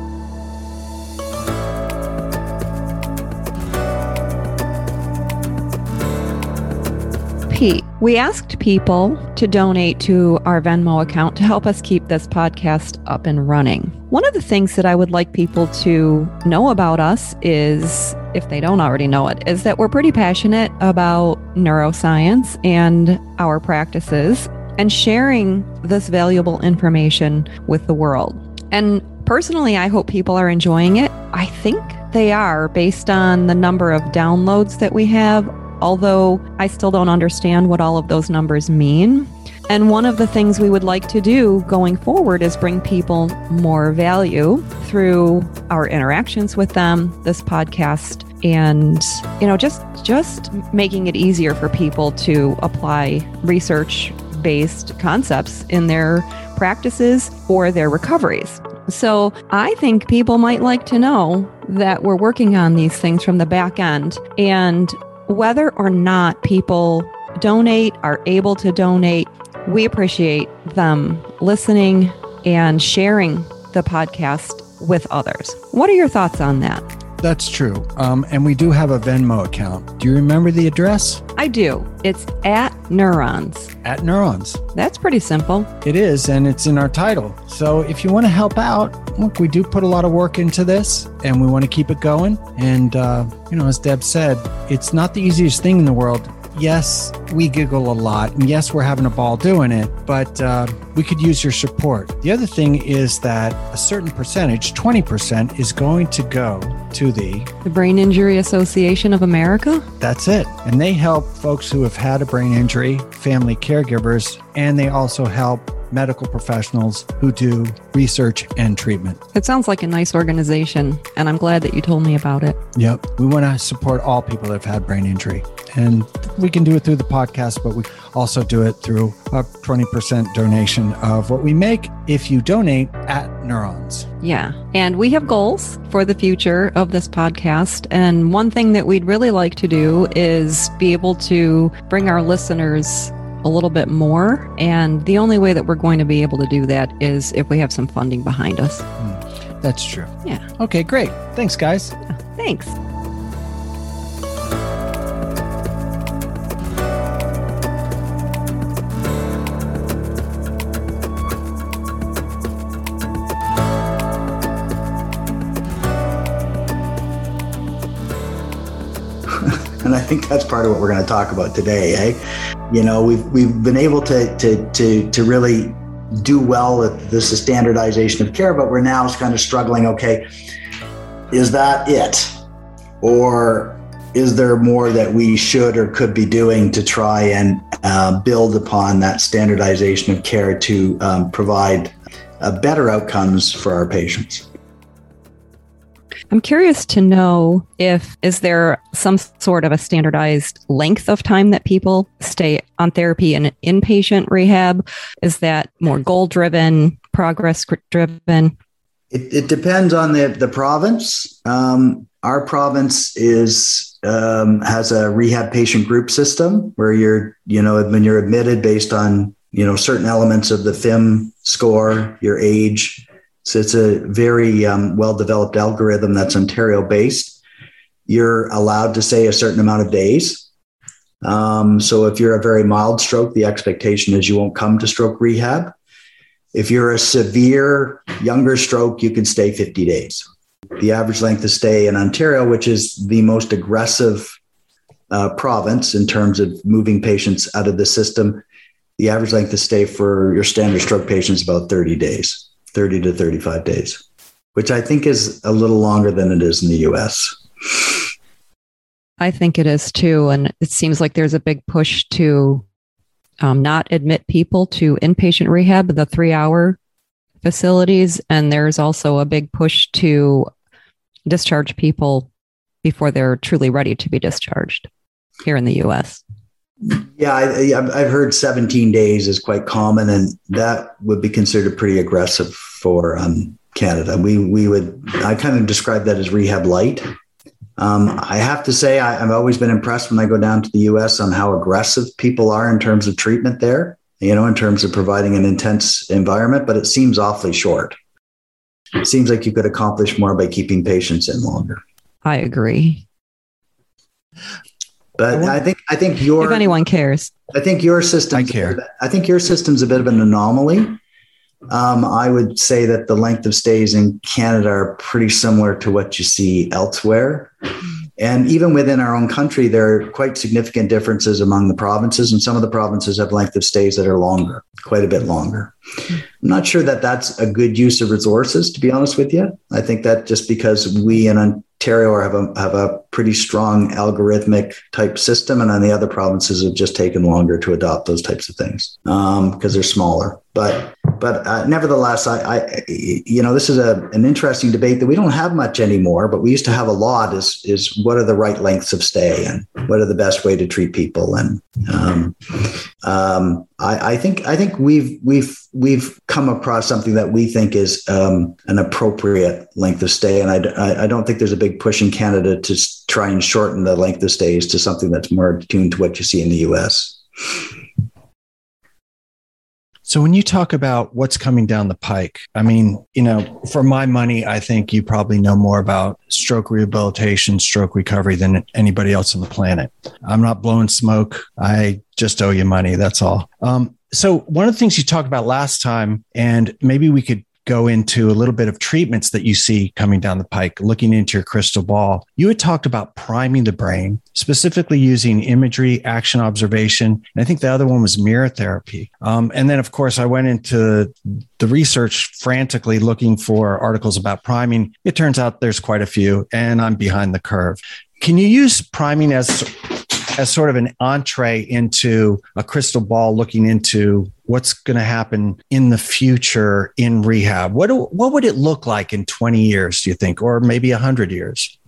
We asked people to donate to our Venmo account to help us keep this podcast up and running. One of the things that I would like people to know about us is, if they don't already know it, is that we're pretty passionate about neuroscience and our practices and sharing this valuable information with the world. And personally, I hope people are enjoying it. I think they are based on the number of downloads that we have although I still don't understand what all of those numbers mean. And one of the things we would like to do going forward is bring people more value through our interactions with them, this podcast, and you know just just making it easier for people to apply research based concepts in their practices or their recoveries. So, I think people might like to know that we're working on these things from the back end and whether or not people donate, are able to donate, we appreciate them listening and sharing the podcast with others. What are your thoughts on that? That's true. Um, and we do have a Venmo account. Do you remember the address? I do. It's at Neurons. At Neurons. That's pretty simple. It is, and it's in our title. So if you want to help out, look, we do put a lot of work into this and we want to keep it going. And, uh, you know, as Deb said, it's not the easiest thing in the world yes, we giggle a lot, and yes, we're having a ball doing it, but uh, we could use your support. The other thing is that a certain percentage, 20%, is going to go to the the Brain Injury Association of America. That's it. And they help folks who have had a brain injury, family caregivers, and they also help medical professionals who do research and treatment. It sounds like a nice organization, and I'm glad that you told me about it. Yep. We want to support all people that have had brain injury. And we can do it through the podcast, but we also do it through a 20% donation of what we make if you donate at Neurons. Yeah. And we have goals for the future of this podcast. And one thing that we'd really like to do is be able to bring our listeners a little bit more. And the only way that we're going to be able to do that is if we have some funding behind us. Mm, that's true. Yeah. Okay, great. Thanks, guys. Yeah, thanks. And I think that's part of what we're going to talk about today. Eh? You know, we've we've been able to to to to really do well with this standardization of care, but we're now kind of struggling. Okay, is that it, or is there more that we should or could be doing to try and uh, build upon that standardization of care to um, provide uh, better outcomes for our patients? I'm curious to know if is there some sort of a standardized length of time that people stay on therapy in inpatient rehab? Is that more goal driven, progress driven? It, it, depends on the the province. Um, our province is um, has a rehab patient group system where you're you know when you're admitted based on you know certain elements of the FIM score, your age, so it's a very um, well developed algorithm that's Ontario based. You're allowed to say a certain amount of days. Um, so if you're a very mild stroke, the expectation is you won't come to stroke rehab. If you're a severe younger stroke, you can stay 50 days. The average length of stay in Ontario, which is the most aggressive uh, province in terms of moving patients out of the system, the average length of stay for your standard stroke patient is about 30 days, 30 to 35 days, which I think is a little longer than it is in the US. I think it is too. And it seems like there's a big push to um, not admit people to inpatient rehab, the three hour facilities. And there's also a big push to discharge people before they're truly ready to be discharged here in the US. Yeah, I, have heard 17 days is quite common, and that would be considered pretty aggressive for um, Canada. We we would I kind of describe that as rehab light. Um, I have to say I, have always been impressed when I go down to the U.S. on how aggressive people are in terms of treatment there. You know, in terms of providing an intense environment, but it seems awfully short. It seems like you could accomplish more by keeping patients in longer. I agree. But I think I think your if anyone cares, I think your system. I care. I think your system's a bit of an anomaly. Um, I would say that the length of stays in Canada are pretty similar to what you see elsewhere. And even within our own country, there are quite significant differences among the provinces, and some of the provinces have length of stays that are longer, quite a bit longer. I'm not sure that that's a good use of resources, to be honest with you. I think that just because we in Ontario have a, have a pretty strong algorithmic type system, and then the other provinces have just taken longer to adopt those types of things because um, they're smaller. But but uh, nevertheless, I, I, you know this is a, an interesting debate that we don't have much anymore, but we used to have a lot. Is is what are the right lengths of stay and what are the best way to treat people? And um, um, I, I, think I think we've we've we've come across something that we think is um, an appropriate length of stay, and I, I don't think there's a big push in Canada to try and shorten the length of stays to something that's more attuned to what you see in the U.S. So when you talk about what's coming down the pike, I mean, you know, for my money, I think you probably know more about stroke rehabilitation, stroke recovery than anybody else on the planet. I'm not blowing smoke. I just owe you money. That's all. Um, so one of the things you talked about last time, and maybe we could go into a little bit of treatments that you see coming down the pike, looking into your crystal ball. You had talked about priming the brain, specifically using imagery, action observation. And I think the other one was mirror therapy. Um, and then, of course, I went into the research frantically looking for articles about priming. It turns out there's quite a few, and I'm behind the curve. Can you use priming as as sort of an entree into a crystal ball looking into what's going to happen in the future in rehab. What, do, what would it look like in 20 years, do you think, or maybe 100 years?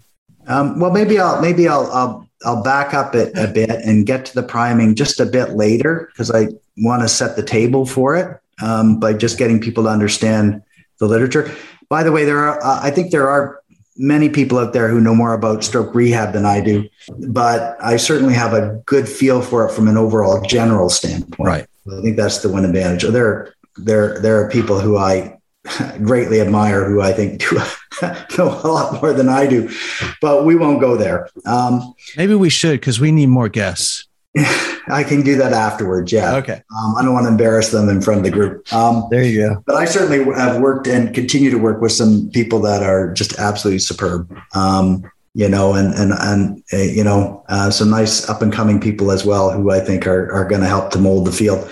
Um, well, maybe I'll maybe I'll, I'll I'll back up it a bit and get to the priming just a bit later because I want to set the table for it um, by just getting people to understand the literature. By the way, there are uh, I think there are many people out there who know more about stroke rehab than I do, but I certainly have a good feel for it from an overall general standpoint. Right. I think that's the one advantage. There, there, there are people who I greatly admire who I think do know a lot more than I do, but we won't go there. Um, Maybe we should because we need more guests. I can do that afterwards. Yeah. Okay. Um, I don't want to embarrass them in front of the group. Um, there you go. But I certainly have worked and continue to work with some people that are just absolutely superb. Um, you know, and and and uh, you know, uh, some nice up and coming people as well who I think are are going to help to mold the field.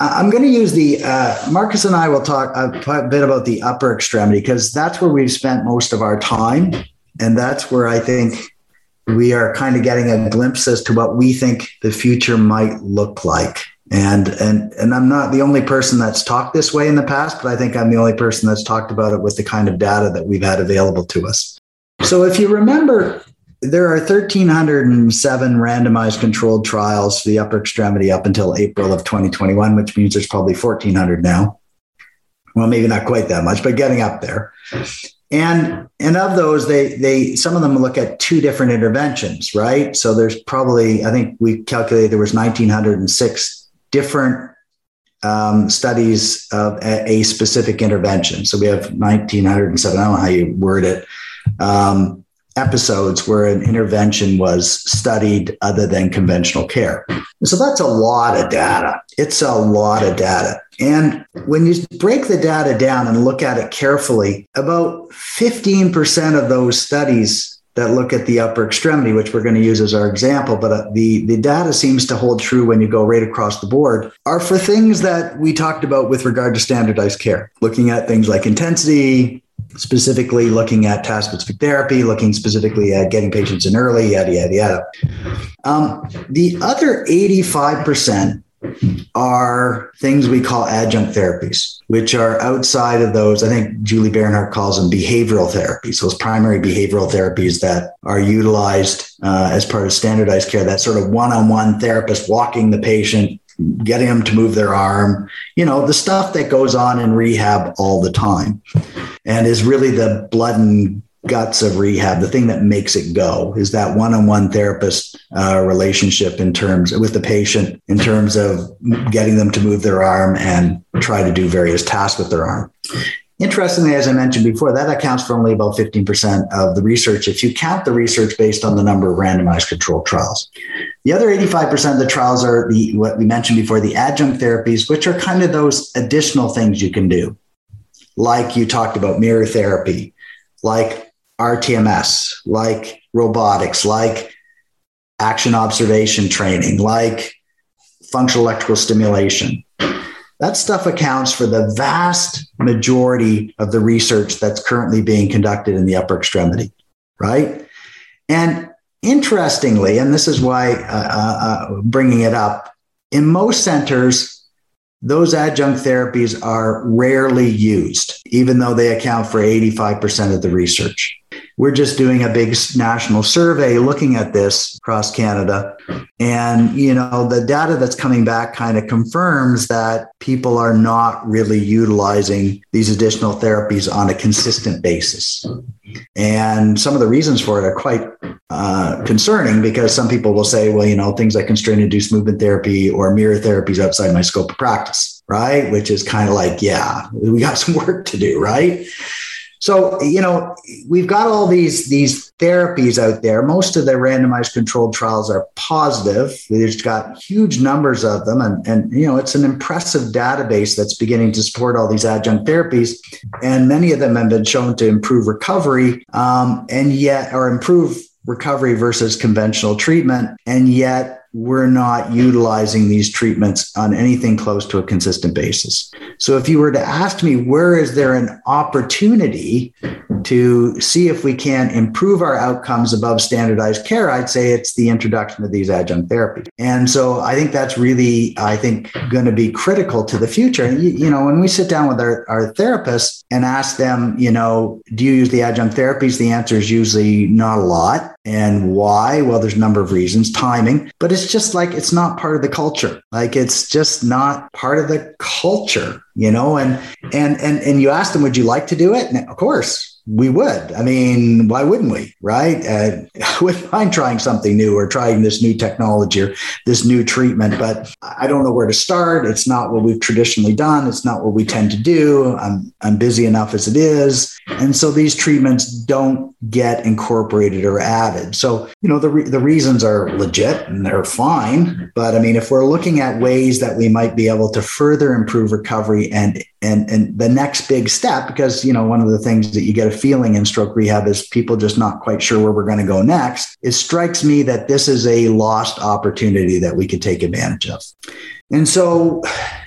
I'm going to use the uh, Marcus and I will talk a bit about the upper extremity because that's where we've spent most of our time, and that's where I think we are kind of getting a glimpse as to what we think the future might look like. And and and I'm not the only person that's talked this way in the past, but I think I'm the only person that's talked about it with the kind of data that we've had available to us. So if you remember, there are 1,307 randomized controlled trials for the upper extremity up until April of 2021, which means there's probably 1,400 now. Well, maybe not quite that much, but getting up there. And and of those, they they some of them look at two different interventions, right? So there's probably I think we calculated there was 1,906 different um, studies of a, a, specific intervention. So we have 1,907. I don't know how you word it. Um, episodes where an intervention was studied other than conventional care. So that's a lot of data. It's a lot of data. And when you break the data down and look at it carefully, about 15% of those studies that look at the upper extremity, which we're going to use as our example, but uh, the, the data seems to hold true when you go right across the board, are for things that we talked about with regard to standardized care, looking at things like intensity, specifically looking at task specific therapy, looking specifically at getting patients in early, yada, yada, yada. Um, the other 85% are things we call adjunct therapies, which are outside of those. I think Julie Bernhardt calls them behavioral therapies, those primary behavioral therapies that are utilized uh, as part of standardized care, that sort of one on one therapist walking the patient, getting them to move their arm, you know, the stuff that goes on in rehab all the time and is really the blood and guts of rehab, the thing that makes it go is that one-on-one therapist uh, relationship in terms with the patient, in terms of getting them to move their arm and try to do various tasks with their arm. Interestingly, as I mentioned before, that accounts for only about 15% of the research if you count the research based on the number of randomized controlled trials. The other 85% of the trials are the what we mentioned before, the adjunct therapies, which are kind of those additional things you can do. Like you talked about mirror therapy, like RTMS, like robotics, like action observation training, like functional electrical stimulation. That stuff accounts for the vast majority of the research that's currently being conducted in the upper extremity, right? And interestingly, and this is why uh, uh, uh bringing it up, in most centers, those adjunct therapies are rarely used, even though they account for 85% of the research. We're just doing a big national survey looking at this across Canada. And, you know, the data that's coming back kind of confirms that people are not really utilizing these additional therapies on a consistent basis. And some of the reasons for it are quite uh, concerning because some people will say, well, you know, things like constraint induced movement therapy or mirror therapies outside my scope of practice, right? Which is kind of like, yeah, we got some work to do, right? So, you know, we've got all these these therapies out there. Most of the randomized controlled trials are positive. There's got huge numbers of them, and and you know, it's an impressive database that's beginning to support all these adjunct therapies, and many of them have been shown to improve recovery, um, and yet or improve recovery versus conventional treatment, and yet we're not utilizing these treatments on anything close to a consistent basis. So if you were to ask me, where is there an opportunity to see if we can improve our outcomes above standardized care, I'd say it's the introduction of these adjunct therapies. And so I think that's really, I think, going to be critical to the future. You, you know, when we sit down with our, our therapists and ask them, you know, do you use the adjunct therapies? The answer is usually not a lot. And why? Well, there's a number of reasons, timing, but it's just like it's not part of the culture. Like it's just not part of the culture, you know? And and and and you ask them, would you like to do it? And of course, we would. I mean, why wouldn't we? Right? Uh, I wouldn't mind trying something new or trying this new technology or this new treatment, but I don't know where to start. It's not what we've traditionally done. It's not what we tend to do. I'm, I'm busy enough as it is. And so these treatments don't get incorporated or added. So, you know, the, re- the reasons are legit and they're fine. But I mean, if we're looking at ways that we might be able to further improve recovery and and and the next big step because you know one of the things that you get a feeling in stroke rehab is people just not quite sure where we're going to go next it strikes me that this is a lost opportunity that we could take advantage of. And so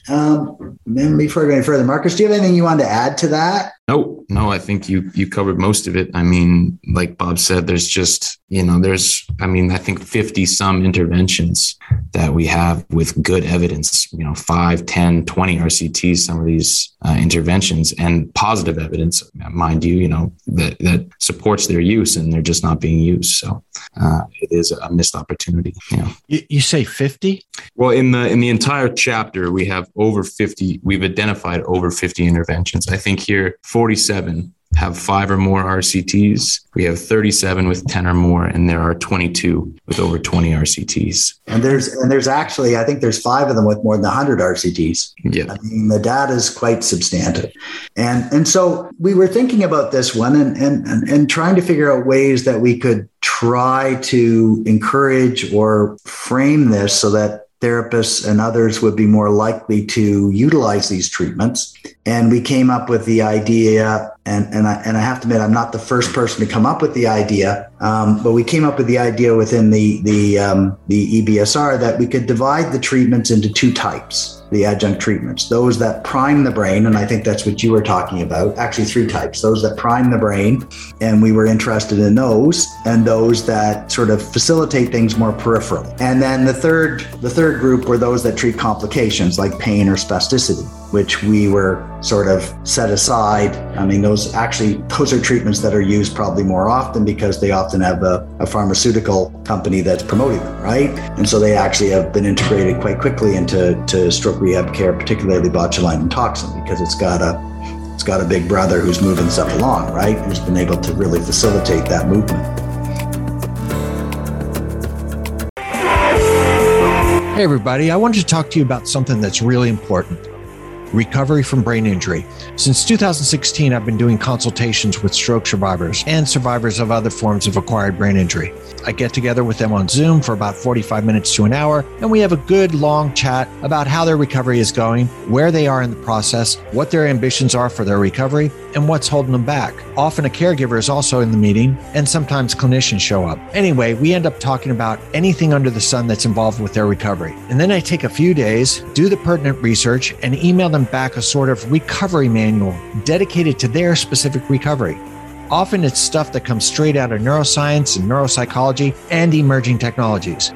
um, then before I go any further, Marcus, do you have anything you wanted to add to that? No, no, I think you you covered most of it. I mean, like Bob said, there's just, you know, there's I mean, I think 50 some interventions that we have with good evidence, you know, 5, 10, 20 RCTs, some of these uh, interventions and positive evidence, mind you, you know, that that supports their use and they're just not being used. So uh, it is a missed opportunity. You, know. you, you say 50? Well, in the in the entire chapter, we have over 50. We've identified over 50 interventions. I think here 47 have five or more RCTs. We have 37 with 10 or more, and there are 22 with over 20 RCTs. And there's and there's actually I think there's five of them with more than 100 RCTs. Yeah, I mean the data is quite substantive, and and so we were thinking about this one and and and, and trying to figure out ways that we could try to encourage or frame this so that therapists and others would be more likely to utilize these treatments. And we came up with the idea and and I and I have to admit I'm not the first person to come up with the idea, um, but we came up with the idea within the the um, the EBRSR that we could divide the treatments into two types the adjunct treatments those that prime the brain and i think that's what you were talking about actually three types those that prime the brain and we were interested in those and those that sort of facilitate things more peripherally and then the third the third group were those that treat complications like pain or spasticity which we were sort of set aside i mean those actually those are treatments that are used probably more often because they often have a, a pharmaceutical company that's promoting them right and so they actually have been integrated quite quickly into to stroke rehab care, particularly botulinum toxin, because it's got a it's got a big brother who's moving stuff along, right? Who's been able to really facilitate that movement. Hey, everybody, I wanted to talk to you about something that's really important recovery from brain injury. Since 2016, I've been doing consultations with stroke survivors and survivors of other forms of acquired brain injury. I get together with them on Zoom for about 45 minutes to an hour, and we have a good long chat about how their recovery is going, where they are in the process, what their ambitions are for their recovery, and what's holding them back. Often a caregiver is also in the meeting, and sometimes clinicians show up. Anyway, we end up talking about anything under the sun that's involved with their recovery. And then I take a few days, do the pertinent research, and email them back a sort of recovery manual dedicated to their specific recovery. Often it's stuff that comes straight out of neuroscience and neuropsychology and emerging technologies.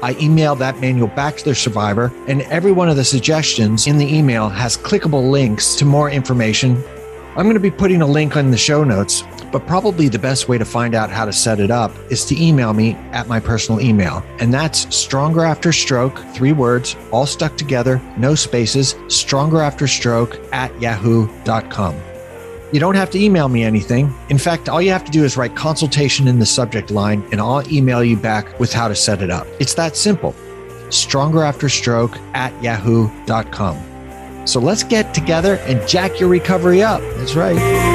I email that manual back to the survivor, and every one of the suggestions in the email has clickable links to more information. I'm going to be putting a link on the show notes, but probably the best way to find out how to set it up is to email me at my personal email. And that's stronger after stroke, three words, all stuck together, no spaces, stronger after stroke at yahoo.com. You don't have to email me anything. In fact, all you have to do is write consultation in the subject line, and I'll email you back with how to set it up. It's that simple. Stronger After Stroke at yahoo.com. So let's get together and jack your recovery up. That's right.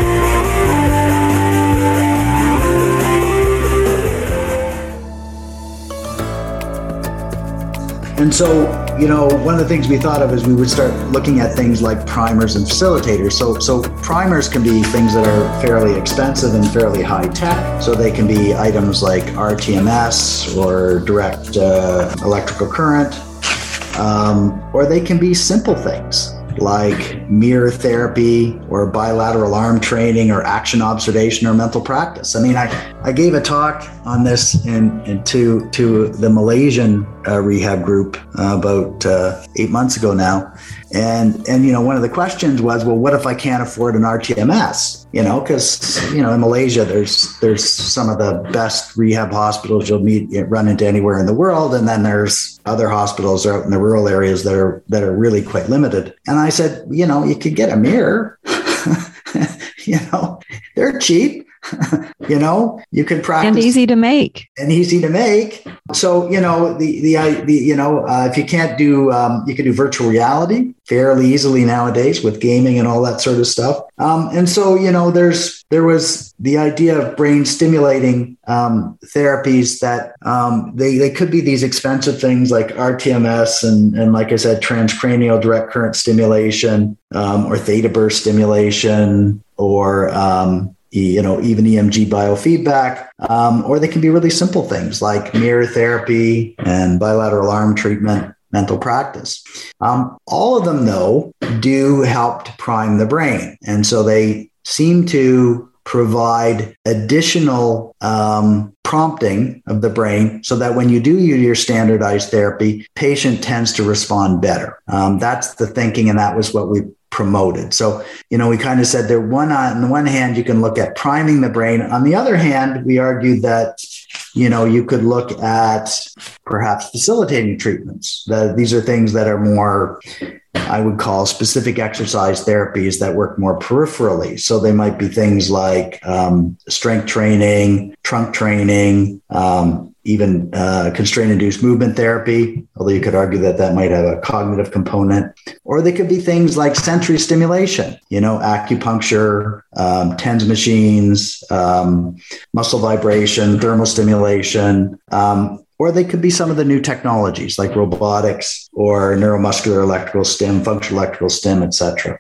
And so, you know, one of the things we thought of is we would start looking at things like primers and facilitators. So, so primers can be things that are fairly expensive and fairly high tech. So they can be items like RTMS or direct uh, electrical current, um, or they can be simple things like mirror therapy or bilateral arm training or action observation or mental practice. I mean, I, I gave a talk on this in, in to, to the Malaysian uh, rehab group uh, about uh, eight months ago now. And, and, you know, one of the questions was, well, what if I can't afford an RTMS? You know, because, you know, in Malaysia, there's, there's some of the best rehab hospitals you'll meet, run into anywhere in the world. And then there's other hospitals out in the rural areas that are, that are really quite limited. And I said, you know, you could get a mirror. you know, they're cheap. you know, you can practice and easy to make and easy to make. So you know the the, the you know uh, if you can't do um, you can do virtual reality fairly easily nowadays with gaming and all that sort of stuff. Um, and so you know there's there was the idea of brain stimulating um, therapies that um, they they could be these expensive things like RTMS and and like I said transcranial direct current stimulation um, or theta burst stimulation or um, you know, even EMG biofeedback, um, or they can be really simple things like mirror therapy and bilateral arm treatment, mental practice. Um, all of them, though, do help to prime the brain. And so they seem to provide additional um, prompting of the brain so that when you do your standardized therapy, patient tends to respond better. Um, that's the thinking, and that was what we promoted. So, you know, we kind of said there one on the one hand, you can look at priming the brain. On the other hand, we argued that, you know, you could look at perhaps facilitating treatments. That these are things that are more I would call specific exercise therapies that work more peripherally. So they might be things like um, strength training, trunk training, um, even uh, constraint induced movement therapy, although you could argue that that might have a cognitive component. Or they could be things like sensory stimulation, you know, acupuncture, um, TENS machines, um, muscle vibration, thermal stimulation. Um, or they could be some of the new technologies like robotics or neuromuscular electrical stim, functional electrical stim, etc.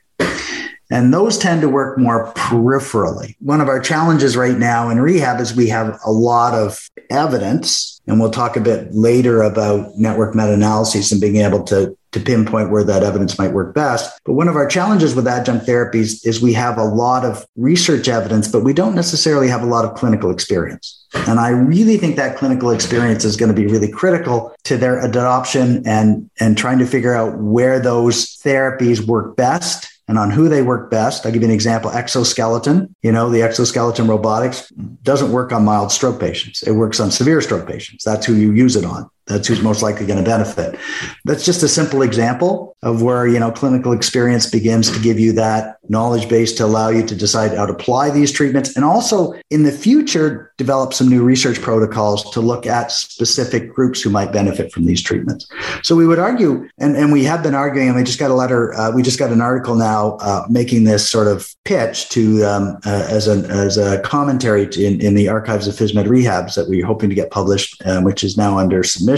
And those tend to work more peripherally. One of our challenges right now in rehab is we have a lot of evidence, and we'll talk a bit later about network meta analyses and being able to to pinpoint where that evidence might work best. But one of our challenges with adjunct therapies is we have a lot of research evidence, but we don't necessarily have a lot of clinical experience. And I really think that clinical experience is going to be really critical to their adoption and, and trying to figure out where those therapies work best and on who they work best. I'll give you an example exoskeleton. You know, the exoskeleton robotics doesn't work on mild stroke patients, it works on severe stroke patients. That's who you use it on that's who's most likely going to benefit. That's just a simple example of where, you know, clinical experience begins to give you that knowledge base to allow you to decide how to apply these treatments and also in the future develop some new research protocols to look at specific groups who might benefit from these treatments. So we would argue, and, and we have been arguing, and we just got a letter, uh, we just got an article now uh, making this sort of pitch to um, uh, as, an, as a commentary in, in the archives of PhysMed Rehabs that we're hoping to get published, uh, which is now under submission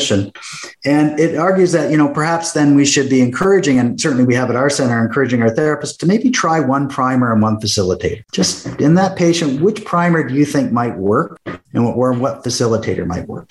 And it argues that, you know, perhaps then we should be encouraging, and certainly we have at our center, encouraging our therapists to maybe try one primer and one facilitator. Just in that patient, which primer do you think might work and what, or what facilitator might work?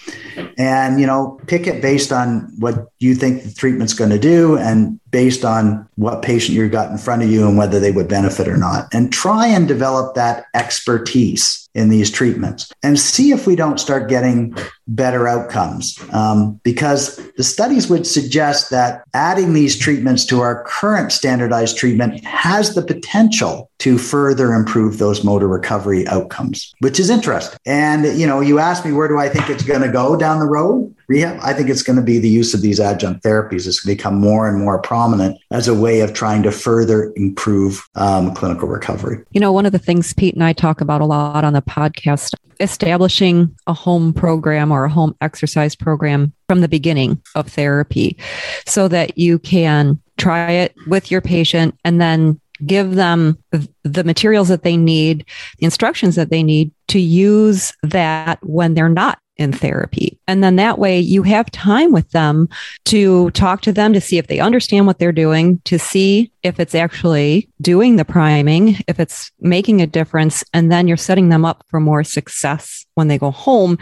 And, you know, pick it based on what you think the treatment's going to do and based on what patient you've got in front of you and whether they would benefit or not. And try and develop that expertise in these treatments and see if we don't start getting better outcomes. Um, because the studies would suggest that adding these treatments to our current standardized treatment has the potential to further improve those motor recovery outcomes, which is interesting. And, you know, you asked me, where do I think it's going to go down the road? Rehab, I think it's going to be the use of these adjunct therapies is going to become more and more prominent as a way of trying to further improve um, clinical recovery. You know, one of the things Pete and I talk about a lot on the podcast, establishing a home program or a home exercise program from the beginning of therapy so that you can try it with your patient and then give them the materials that they need, the instructions that they need to use that when they're not in therapy. And then that way you have time with them to talk to them to see if they understand what they're doing, to see if it's actually doing the priming, if it's making a difference. And then you're setting them up for more success when they go home,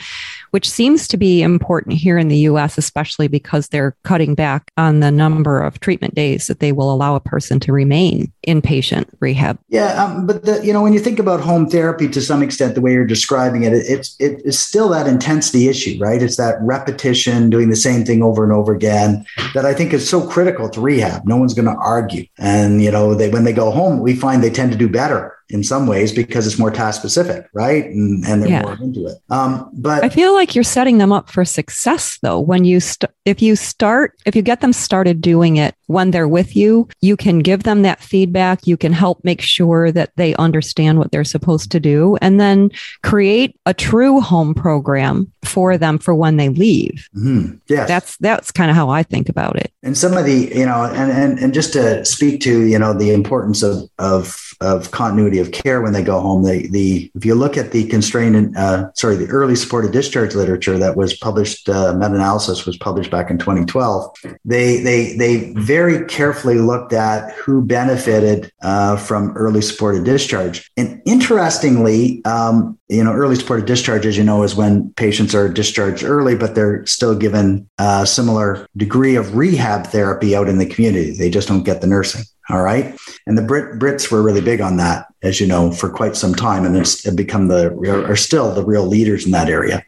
which seems to be important here in the US, especially because they're cutting back on the number of treatment days that they will allow a person to remain inpatient rehab. Yeah, um, but the, you know, when you think about home therapy to some extent, the way you're describing it, it it's it's still that intensity issue, right? It's that repetition, doing the same thing over and over again, that I think is so critical to rehab. No one's going to argue, and you know, they when they go home, we find they tend to do better in some ways because it's more task specific, right? And, and they're yeah. more into it. Um, but I feel like you're setting them up for success though. When you st- if you start, if you get them started doing it when they're with you, you can give them that feedback. You can help make sure that they understand what they're supposed to do and then create a true home program for them for when they leave. Mm-hmm. Yes. That's, that's kind of how I think about it. And some of the, you know, and, and, and just to speak to, you know, the importance of, of, of continuity of care when they go home. The, the if you look at the constrained, uh, sorry, the early supported discharge literature that was published, uh, meta-analysis was published back in 2012. They they they very carefully looked at who benefited uh, from early supported discharge, and interestingly, um, you know, early supported discharge, as you know, is when patients are discharged early, but they're still given a similar degree of rehab therapy out in the community. They just don't get the nursing. All right. And the Brit, Brits were really big on that, as you know, for quite some time. And it's become the, are still the real leaders in that area.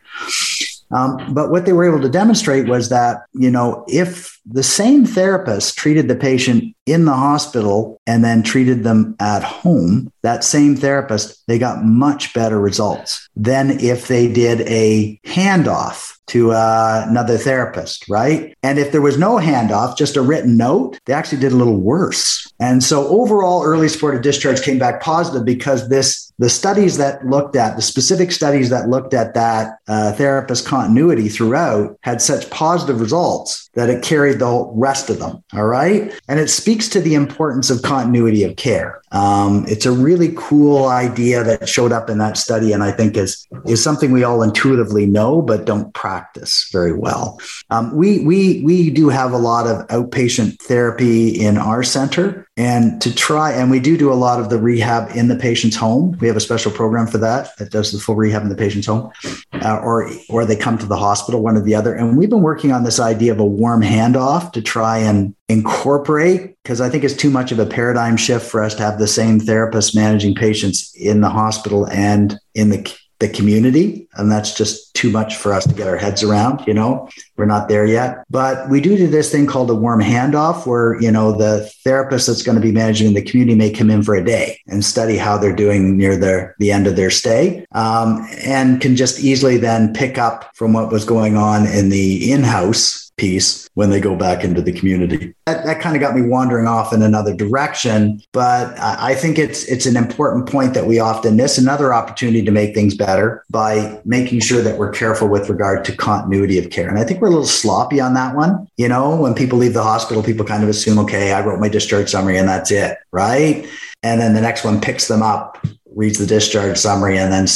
Um, but what they were able to demonstrate was that, you know, if the same therapist treated the patient in the hospital and then treated them at home, that same therapist, they got much better results than if they did a handoff to uh, another therapist, right? And if there was no handoff, just a written note, they actually did a little worse. And so overall, early supported discharge came back positive because this the studies that looked at the specific studies that looked at that uh, therapist continuity throughout had such positive results that it the rest of them. All right. And it speaks to the importance of continuity of care. Um, it's a really cool idea that showed up in that study. And I think is, is something we all intuitively know, but don't practice practice very well. Um, we we we do have a lot of outpatient therapy in our center, and to try and we do do a lot of the rehab in the patient's home. We have a special program for that that does the full rehab in the patient's home, uh, or or they come to the hospital, one or the other. And we've been working on this idea of a warm handoff to try and incorporate because I think it's too much of a paradigm shift for us to have the same therapist managing patients in the hospital and in the the community and that's just too much for us to get our heads around you know? We're not there yet. But we do do this thing called a warm handoff where you know the therapist that's going to be managing the community may come in for a day and study how they're doing near their the end of their stay um, and can just easily then pick up from what was going on in the in-house piece when they go back into the community. That, that kind of got me wandering off in another direction, but I think it's it's an important point that we often miss. Another opportunity to make things better by making sure that we're careful with regard to continuity of care. And I think we're a little sloppy on that one. You know, when people leave the hospital, people kind of assume, okay, I wrote my discharge summary and that's it, right? And then the next one picks them up reads the discharge summary and then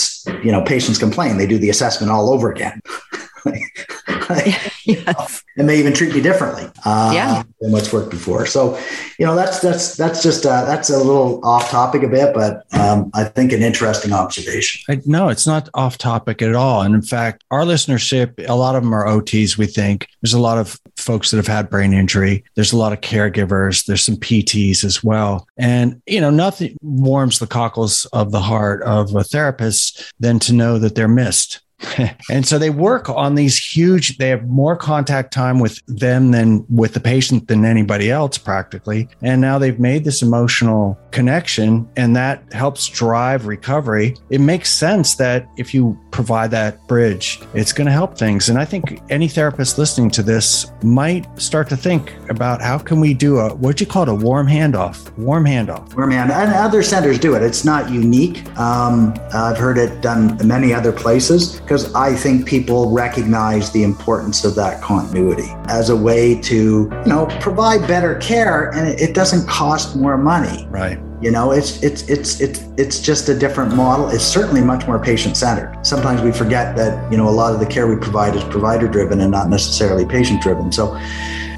you know patients complain they do the assessment all over again yes. and they even treat me differently uh, yeah. than what's worked before. So, you know, that's that's that's just uh, that's a little off topic a bit, but um, I think an interesting observation. I, no, it's not off topic at all. And in fact, our listenership, a lot of them are OTs. We think there's a lot of folks that have had brain injury. There's a lot of caregivers. There's some PTs as well. And you know, nothing warms the cockles of the heart of a therapist than to know that they're missed and so they work on these huge they have more contact time with them than with the patient than anybody else practically. And now they've made this emotional connection and that helps drive recovery. It makes sense that if you provide that bridge it's going to help things. And i think any therapist listening to this might start to think about how can we do a what do you call it a warm handoff? Warm handoff. Warm hand and other centers do it. It's not unique. Um, i've heard it done many other places because I think people recognize the importance of that continuity as a way to, you know, provide better care and it doesn't cost more money. Right. You know, it's it's it's it's it's just a different model. It's certainly much more patient centered. Sometimes we forget that, you know, a lot of the care we provide is provider driven and not necessarily patient driven. So,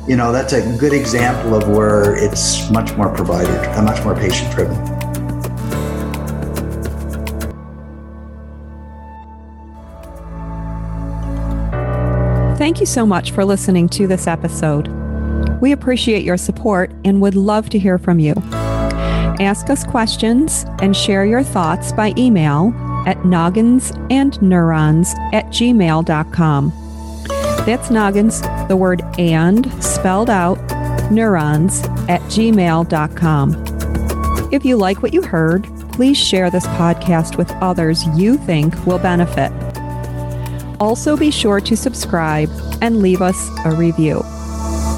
you know, that's a good example of where it's much more provider, uh, much more patient driven. Thank you so much for listening to this episode. We appreciate your support and would love to hear from you. Ask us questions and share your thoughts by email at nogginsandneurons at gmail.com. That's noggins, the word and spelled out, neurons at gmail.com. If you like what you heard, please share this podcast with others you think will benefit. Also, be sure to subscribe and leave us a review.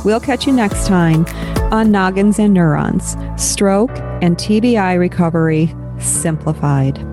We'll catch you next time on Noggins and Neurons Stroke and TBI Recovery Simplified.